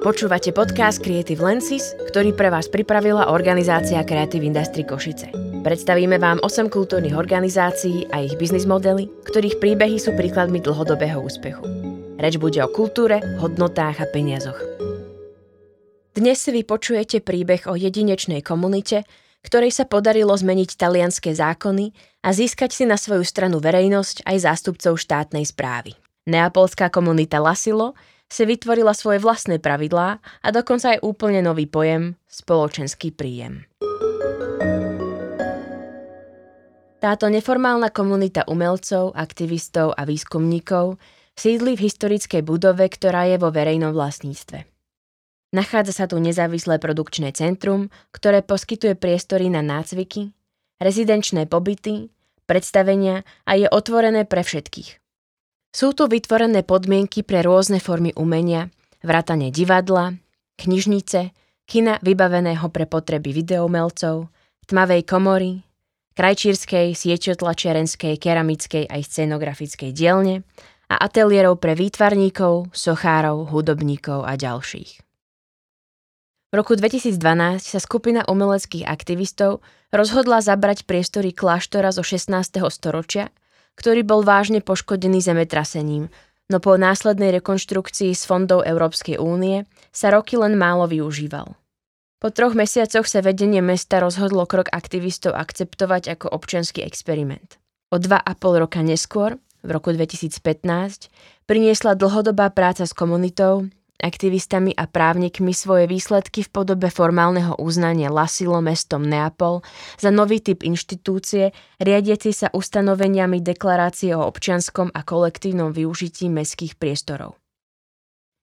Počúvate podcast Creative Lenses, ktorý pre vás pripravila organizácia Creative Industry Košice. Predstavíme vám 8 kultúrnych organizácií a ich biznis modely, ktorých príbehy sú príkladmi dlhodobého úspechu. Reč bude o kultúre, hodnotách a peniazoch. Dnes si vypočujete príbeh o jedinečnej komunite, ktorej sa podarilo zmeniť talianské zákony a získať si na svoju stranu verejnosť aj zástupcov štátnej správy. Neapolská komunita Lasilo si vytvorila svoje vlastné pravidlá a dokonca aj úplne nový pojem spoločenský príjem. Táto neformálna komunita umelcov, aktivistov a výskumníkov sídli v historickej budove, ktorá je vo verejnom vlastníctve. Nachádza sa tu nezávislé produkčné centrum, ktoré poskytuje priestory na nácviky, rezidenčné pobyty, predstavenia a je otvorené pre všetkých. Sú tu vytvorené podmienky pre rôzne formy umenia, vrátane divadla, knižnice, kina vybaveného pre potreby videoumelcov, tmavej komory, krajčírskej, sieťotlačiarenskej, keramickej aj scenografickej dielne a ateliérov pre výtvarníkov, sochárov, hudobníkov a ďalších. V roku 2012 sa skupina umeleckých aktivistov rozhodla zabrať priestory kláštora zo 16. storočia ktorý bol vážne poškodený zemetrasením, no po následnej rekonštrukcii z fondov Európskej únie sa roky len málo využíval. Po troch mesiacoch sa vedenie mesta rozhodlo krok aktivistov akceptovať ako občianský experiment. O dva a pol roka neskôr, v roku 2015, priniesla dlhodobá práca s komunitou aktivistami a právnikmi svoje výsledky v podobe formálneho uznania Lasilo mestom Neapol za nový typ inštitúcie, riadiaci sa ustanoveniami deklarácie o občianskom a kolektívnom využití mestských priestorov.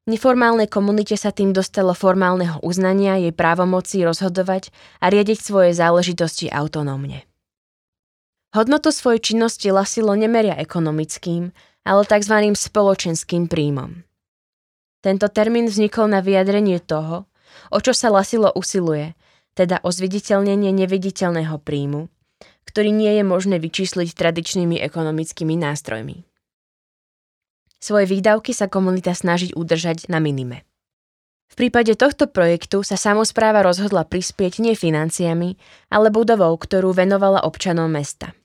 Neformálnej komunite sa tým dostalo formálneho uznania jej právomocí rozhodovať a riadiť svoje záležitosti autonómne. Hodnotu svojej činnosti Lasilo nemeria ekonomickým, ale tzv. spoločenským príjmom. Tento termín vznikol na vyjadrenie toho, o čo sa Lasilo usiluje, teda o zviditeľnenie neviditeľného príjmu, ktorý nie je možné vyčísliť tradičnými ekonomickými nástrojmi. Svoje výdavky sa komunita snaží udržať na minime. V prípade tohto projektu sa samozpráva rozhodla prispieť nie financiami, ale budovou, ktorú venovala občanom mesta.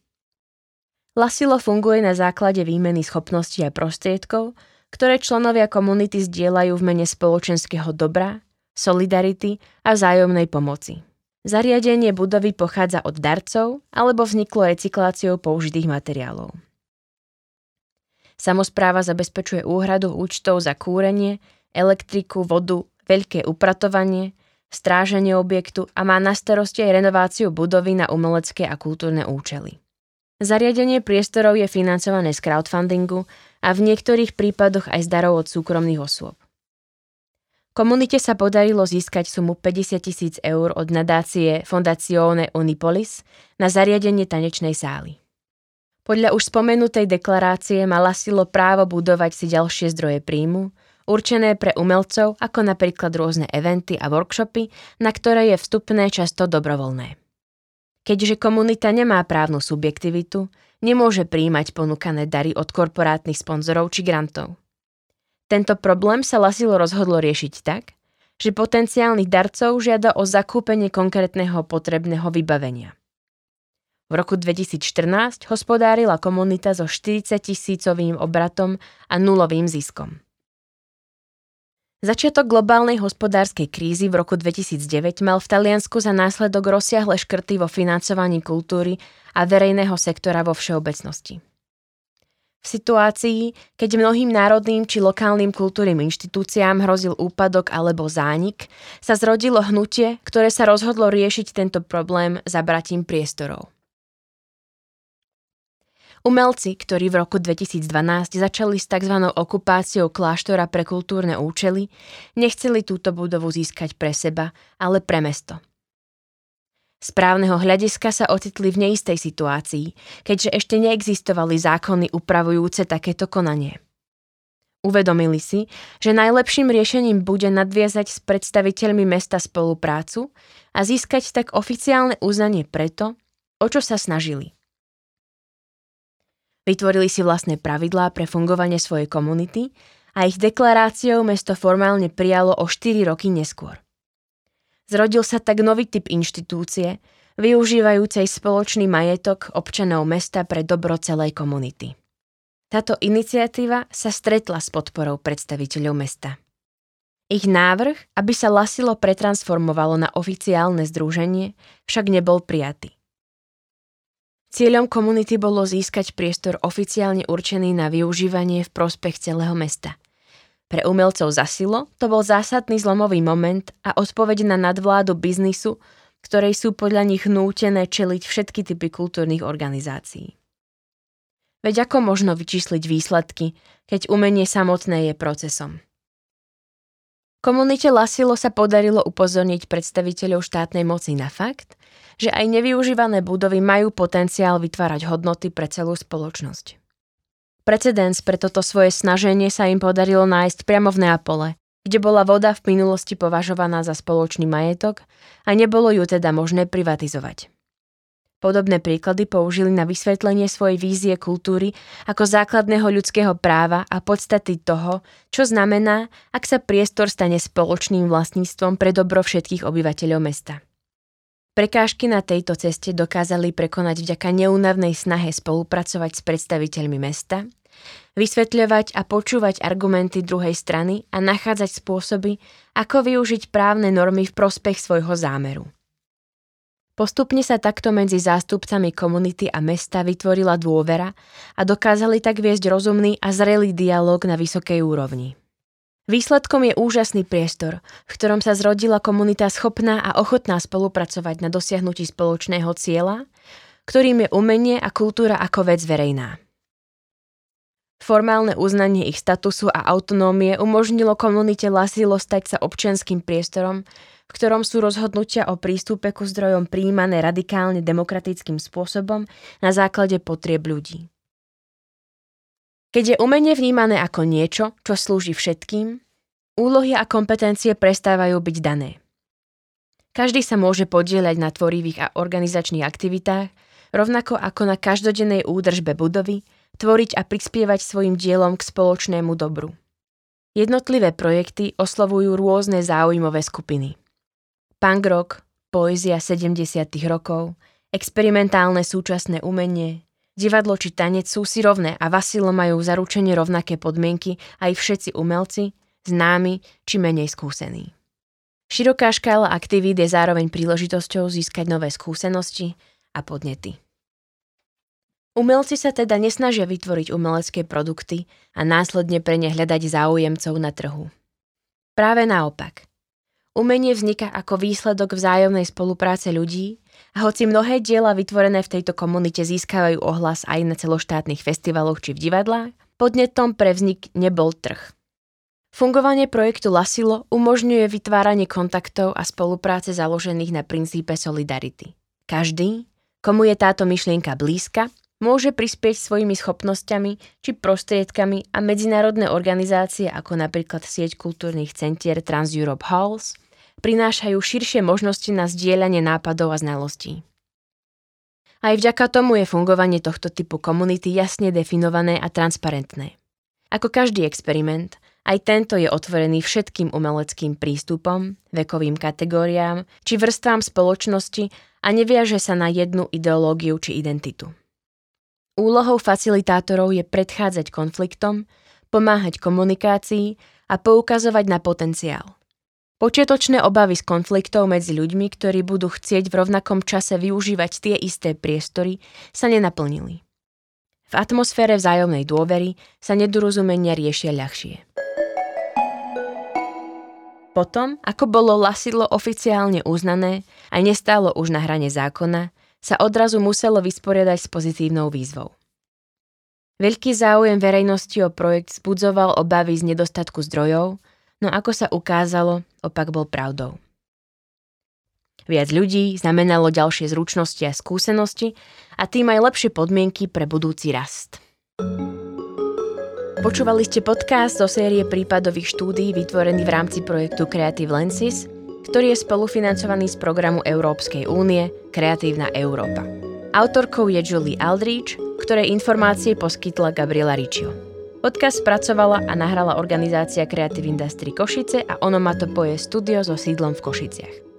Lasilo funguje na základe výmeny schopností a prostriedkov, ktoré členovia komunity zdieľajú v mene spoločenského dobra, solidarity a vzájomnej pomoci. Zariadenie budovy pochádza od darcov alebo vzniklo recykláciou použitých materiálov. Samozpráva zabezpečuje úhradu účtov za kúrenie, elektriku, vodu, veľké upratovanie, stráženie objektu a má na starosti aj renováciu budovy na umelecké a kultúrne účely. Zariadenie priestorov je financované z crowdfundingu a v niektorých prípadoch aj z darov od súkromných osôb. Komunite sa podarilo získať sumu 50 tisíc eur od nadácie Fondazione Unipolis na zariadenie tanečnej sály. Podľa už spomenutej deklarácie mala silo právo budovať si ďalšie zdroje príjmu, určené pre umelcov ako napríklad rôzne eventy a workshopy, na ktoré je vstupné často dobrovoľné. Keďže komunita nemá právnu subjektivitu, nemôže príjmať ponúkané dary od korporátnych sponzorov či grantov. Tento problém sa Lasilo rozhodlo riešiť tak, že potenciálnych darcov žiada o zakúpenie konkrétneho potrebného vybavenia. V roku 2014 hospodárila komunita so 40 tisícovým obratom a nulovým ziskom. Začiatok globálnej hospodárskej krízy v roku 2009 mal v Taliansku za následok rozsiahle škrty vo financovaní kultúry a verejného sektora vo všeobecnosti. V situácii, keď mnohým národným či lokálnym kultúrnym inštitúciám hrozil úpadok alebo zánik, sa zrodilo hnutie, ktoré sa rozhodlo riešiť tento problém zabratím priestorov. Umelci, ktorí v roku 2012 začali s tzv. okupáciou kláštora pre kultúrne účely, nechceli túto budovu získať pre seba, ale pre mesto. Z právneho hľadiska sa ocitli v neistej situácii, keďže ešte neexistovali zákony upravujúce takéto konanie. Uvedomili si, že najlepším riešením bude nadviazať s predstaviteľmi mesta spoluprácu a získať tak oficiálne uznanie preto, o čo sa snažili – Vytvorili si vlastné pravidlá pre fungovanie svojej komunity a ich deklaráciou mesto formálne prijalo o 4 roky neskôr. Zrodil sa tak nový typ inštitúcie, využívajúcej spoločný majetok občanov mesta pre dobro celej komunity. Táto iniciatíva sa stretla s podporou predstaviteľov mesta. Ich návrh, aby sa Lasilo pretransformovalo na oficiálne združenie, však nebol prijatý. Cieľom komunity bolo získať priestor oficiálne určený na využívanie v prospech celého mesta. Pre umelcov za silo to bol zásadný zlomový moment a odpoveď na nadvládu biznisu, ktorej sú podľa nich nútené čeliť všetky typy kultúrnych organizácií. Veď ako možno vyčísliť výsledky, keď umenie samotné je procesom? Komunite Lasilo sa podarilo upozorniť predstaviteľov štátnej moci na fakt, že aj nevyužívané budovy majú potenciál vytvárať hodnoty pre celú spoločnosť. Precedens pre toto svoje snaženie sa im podarilo nájsť priamo v Neapole, kde bola voda v minulosti považovaná za spoločný majetok a nebolo ju teda možné privatizovať. Podobné príklady použili na vysvetlenie svojej vízie kultúry ako základného ľudského práva a podstaty toho, čo znamená, ak sa priestor stane spoločným vlastníctvom pre dobro všetkých obyvateľov mesta. Prekážky na tejto ceste dokázali prekonať vďaka neúnavnej snahe spolupracovať s predstaviteľmi mesta, vysvetľovať a počúvať argumenty druhej strany a nachádzať spôsoby, ako využiť právne normy v prospech svojho zámeru. Postupne sa takto medzi zástupcami komunity a mesta vytvorila dôvera a dokázali tak viesť rozumný a zrelý dialog na vysokej úrovni. Výsledkom je úžasný priestor, v ktorom sa zrodila komunita schopná a ochotná spolupracovať na dosiahnutí spoločného cieľa, ktorým je umenie a kultúra ako vec verejná. Formálne uznanie ich statusu a autonómie umožnilo komunite Lasilo stať sa občianským priestorom, v ktorom sú rozhodnutia o prístupe ku zdrojom príjmané radikálne demokratickým spôsobom na základe potrieb ľudí. Keď je umenie vnímané ako niečo, čo slúži všetkým, úlohy a kompetencie prestávajú byť dané. Každý sa môže podieľať na tvorivých a organizačných aktivitách, rovnako ako na každodennej údržbe budovy, tvoriť a prispievať svojim dielom k spoločnému dobru. Jednotlivé projekty oslovujú rôzne záujmové skupiny punk rock, poézia 70. rokov, experimentálne súčasné umenie, divadlo či tanec sú si rovné a Vasilo majú zaručenie rovnaké podmienky aj všetci umelci, známi či menej skúsení. Široká škála aktivít je zároveň príležitosťou získať nové skúsenosti a podnety. Umelci sa teda nesnažia vytvoriť umelecké produkty a následne pre ne hľadať záujemcov na trhu. Práve naopak – Umenie vzniká ako výsledok vzájomnej spolupráce ľudí a hoci mnohé diela vytvorené v tejto komunite získavajú ohlas aj na celoštátnych festivaloch či v divadlách, podnetom pre vznik nebol trh. Fungovanie projektu Lasilo umožňuje vytváranie kontaktov a spolupráce založených na princípe solidarity. Každý, komu je táto myšlienka blízka, môže prispieť svojimi schopnosťami či prostriedkami a medzinárodné organizácie ako napríklad sieť kultúrnych centier Trans-Europe Halls prinášajú širšie možnosti na zdieľanie nápadov a znalostí. Aj vďaka tomu je fungovanie tohto typu komunity jasne definované a transparentné. Ako každý experiment, aj tento je otvorený všetkým umeleckým prístupom, vekovým kategóriám či vrstvám spoločnosti a neviaže sa na jednu ideológiu či identitu. Úlohou facilitátorov je predchádzať konfliktom, pomáhať komunikácii a poukazovať na potenciál – Počiatočné obavy z konfliktov medzi ľuďmi, ktorí budú chcieť v rovnakom čase využívať tie isté priestory, sa nenaplnili. V atmosfére vzájomnej dôvery sa nedorozumenia riešia ľahšie. Potom, ako bolo Lasidlo oficiálne uznané a nestálo už na hrane zákona, sa odrazu muselo vysporiadať s pozitívnou výzvou. Veľký záujem verejnosti o projekt zbudzoval obavy z nedostatku zdrojov, No ako sa ukázalo, opak bol pravdou. Viac ľudí znamenalo ďalšie zručnosti a skúsenosti a tým aj lepšie podmienky pre budúci rast. Počúvali ste podcast zo série prípadových štúdí vytvorený v rámci projektu Creative Lenses, ktorý je spolufinancovaný z programu Európskej únie Kreatívna Európa. Autorkou je Julie Aldrich, ktorej informácie poskytla Gabriela Riccio. Podcast spracovala a nahrala organizácia Creative Industry Košice a Onomatopo je studio so sídlom v Košiciach.